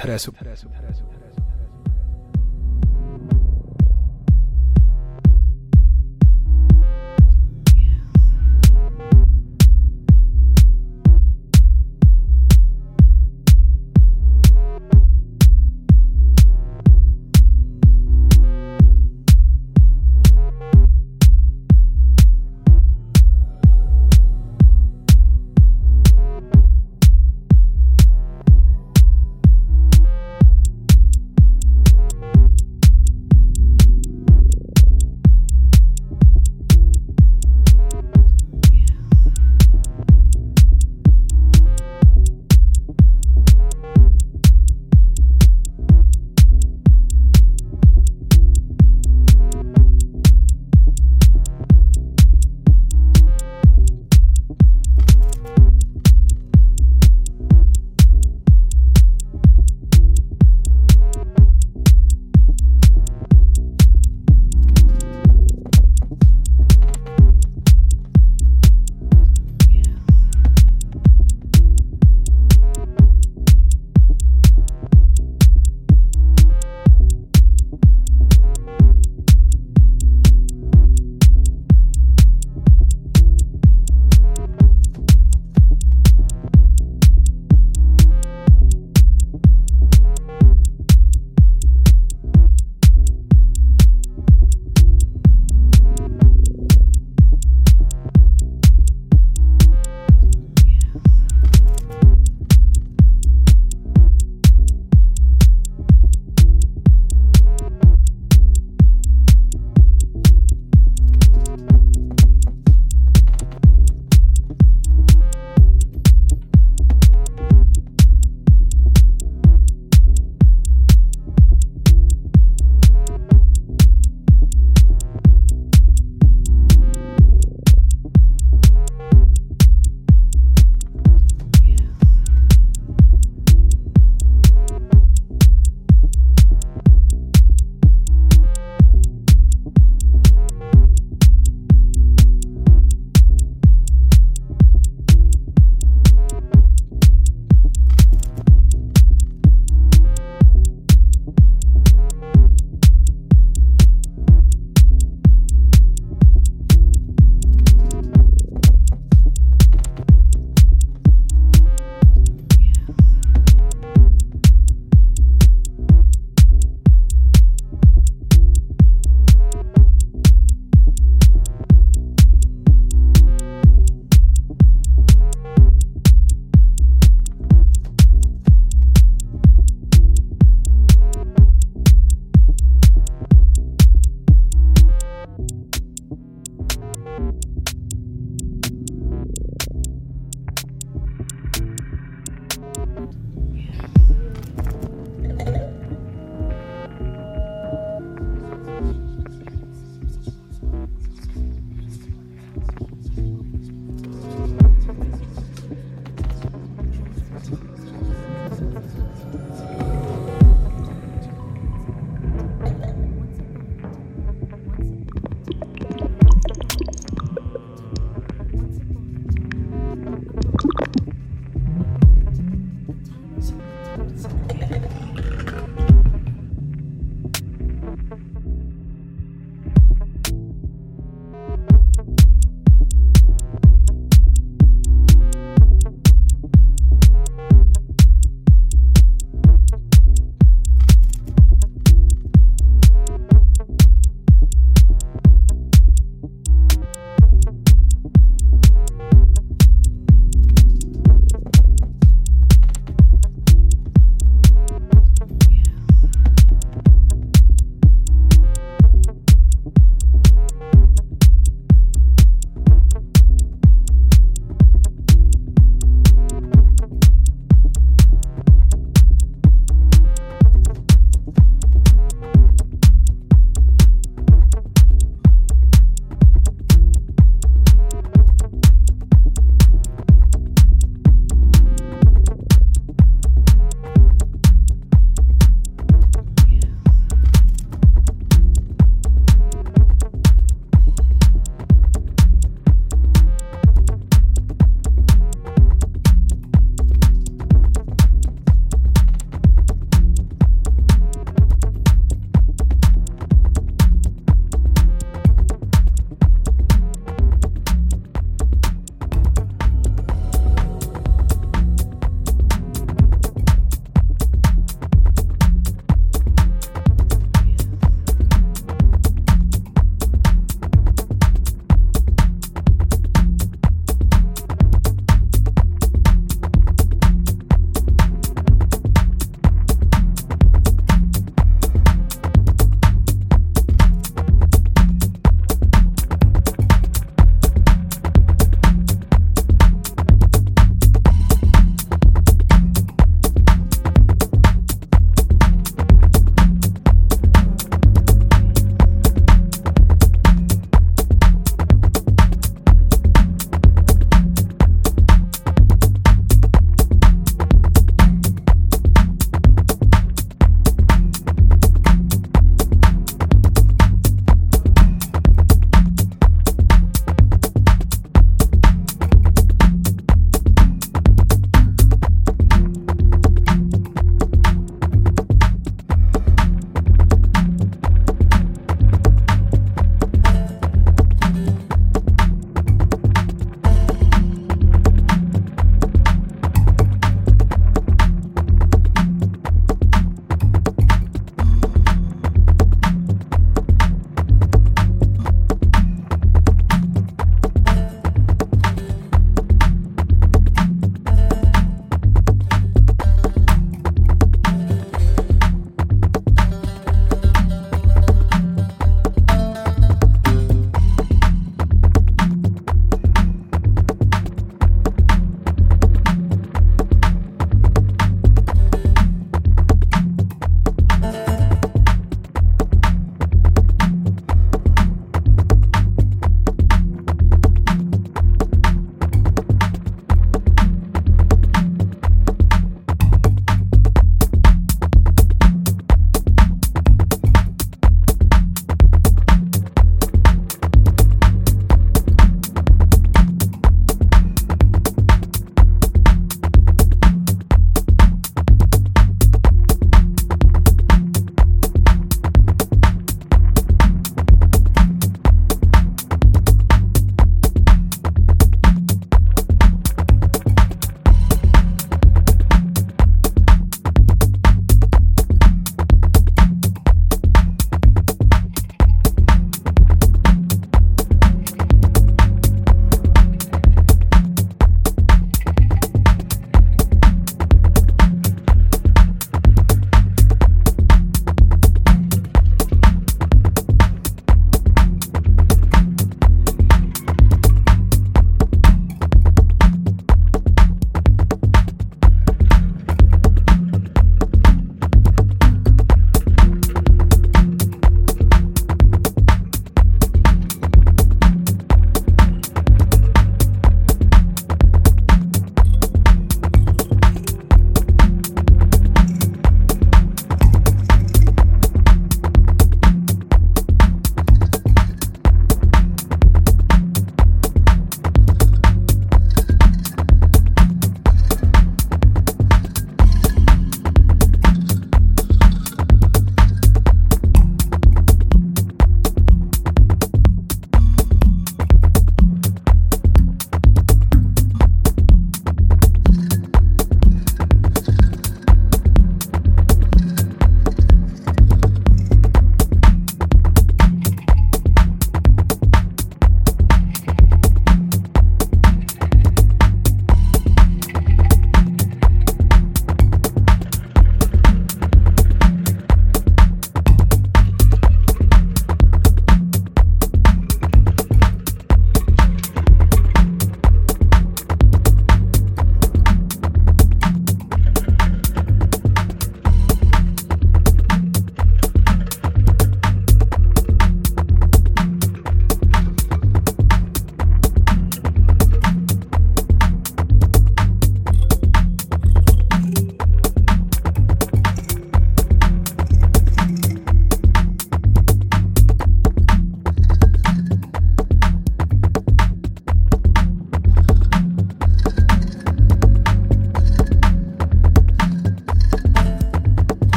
interessa.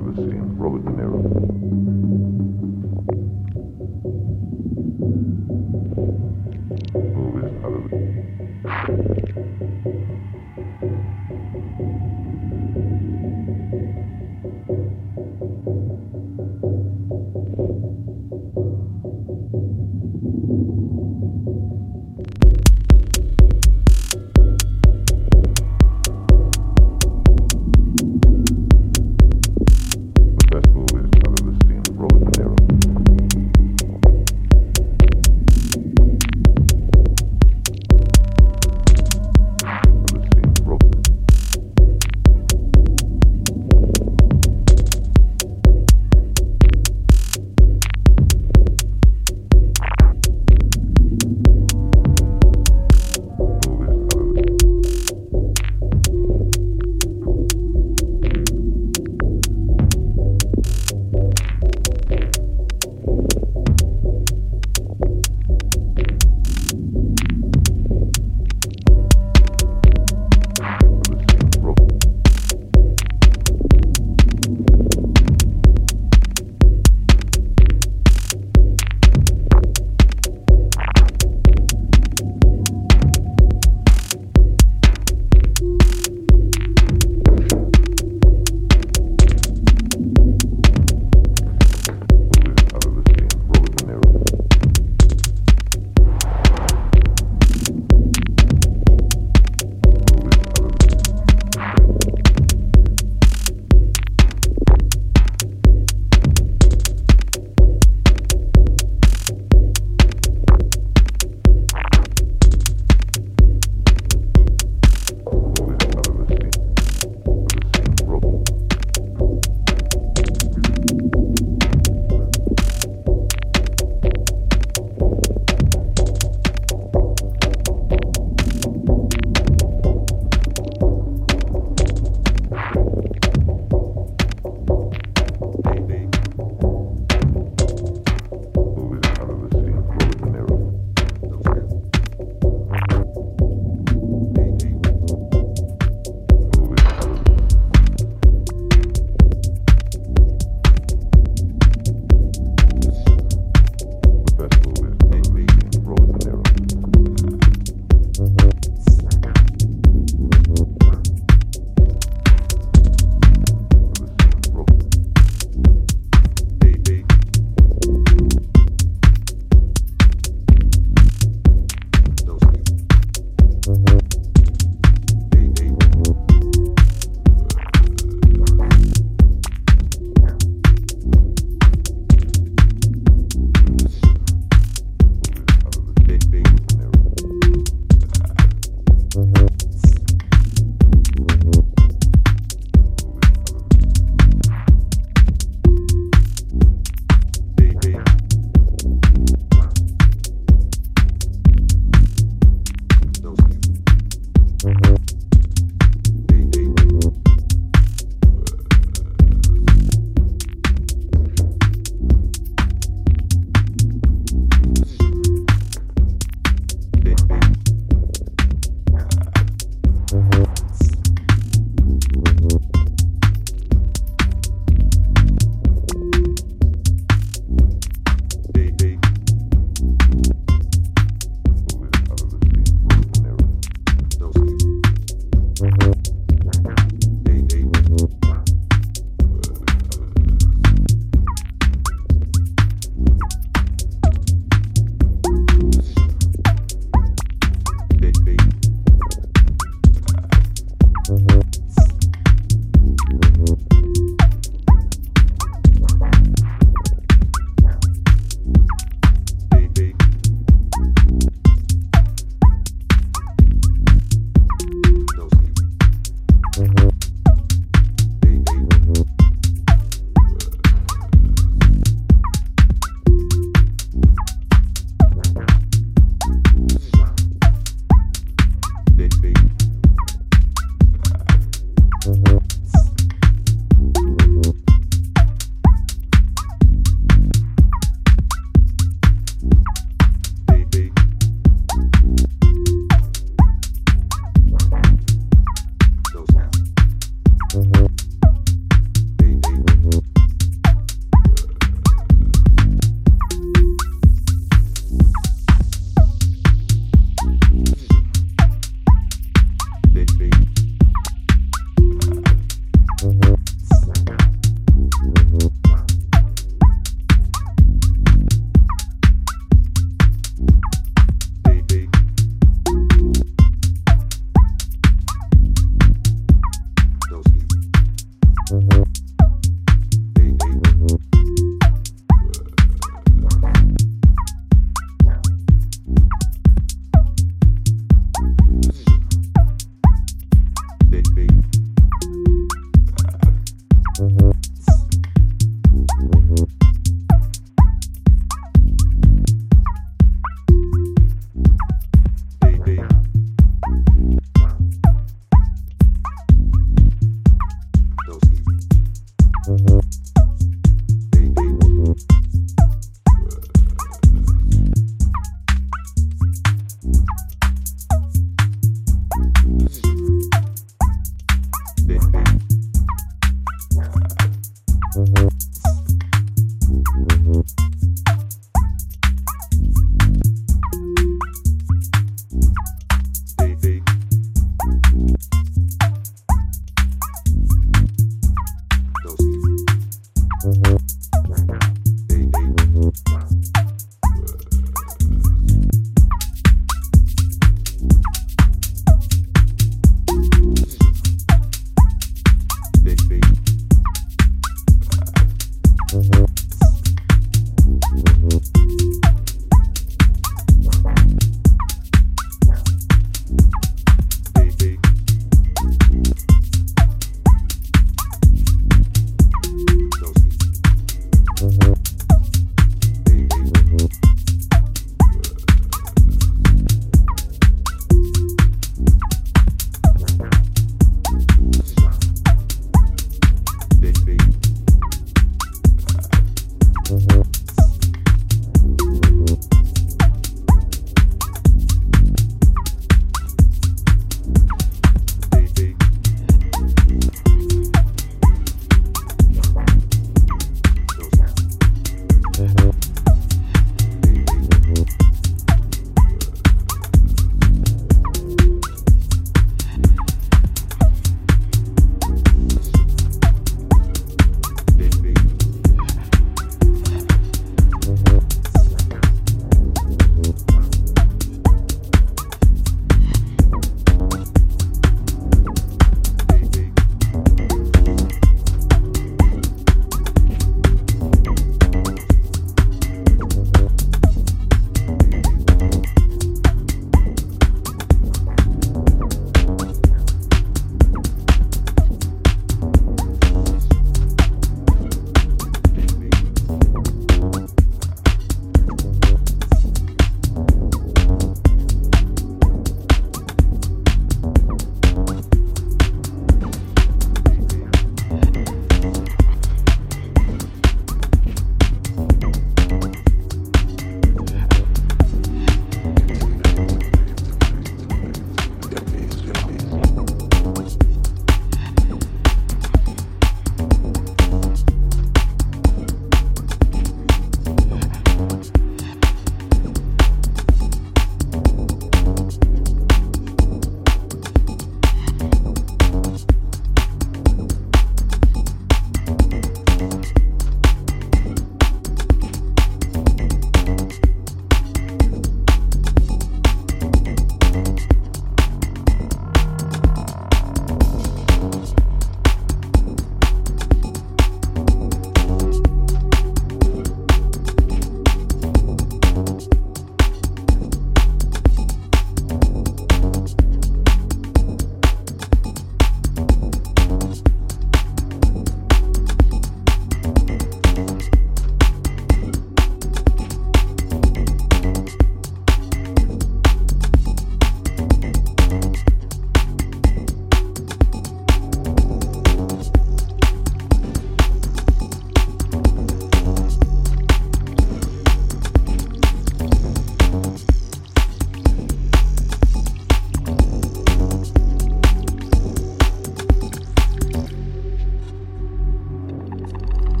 Ever seen. Robert De Niro.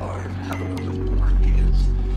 are Have a the open is.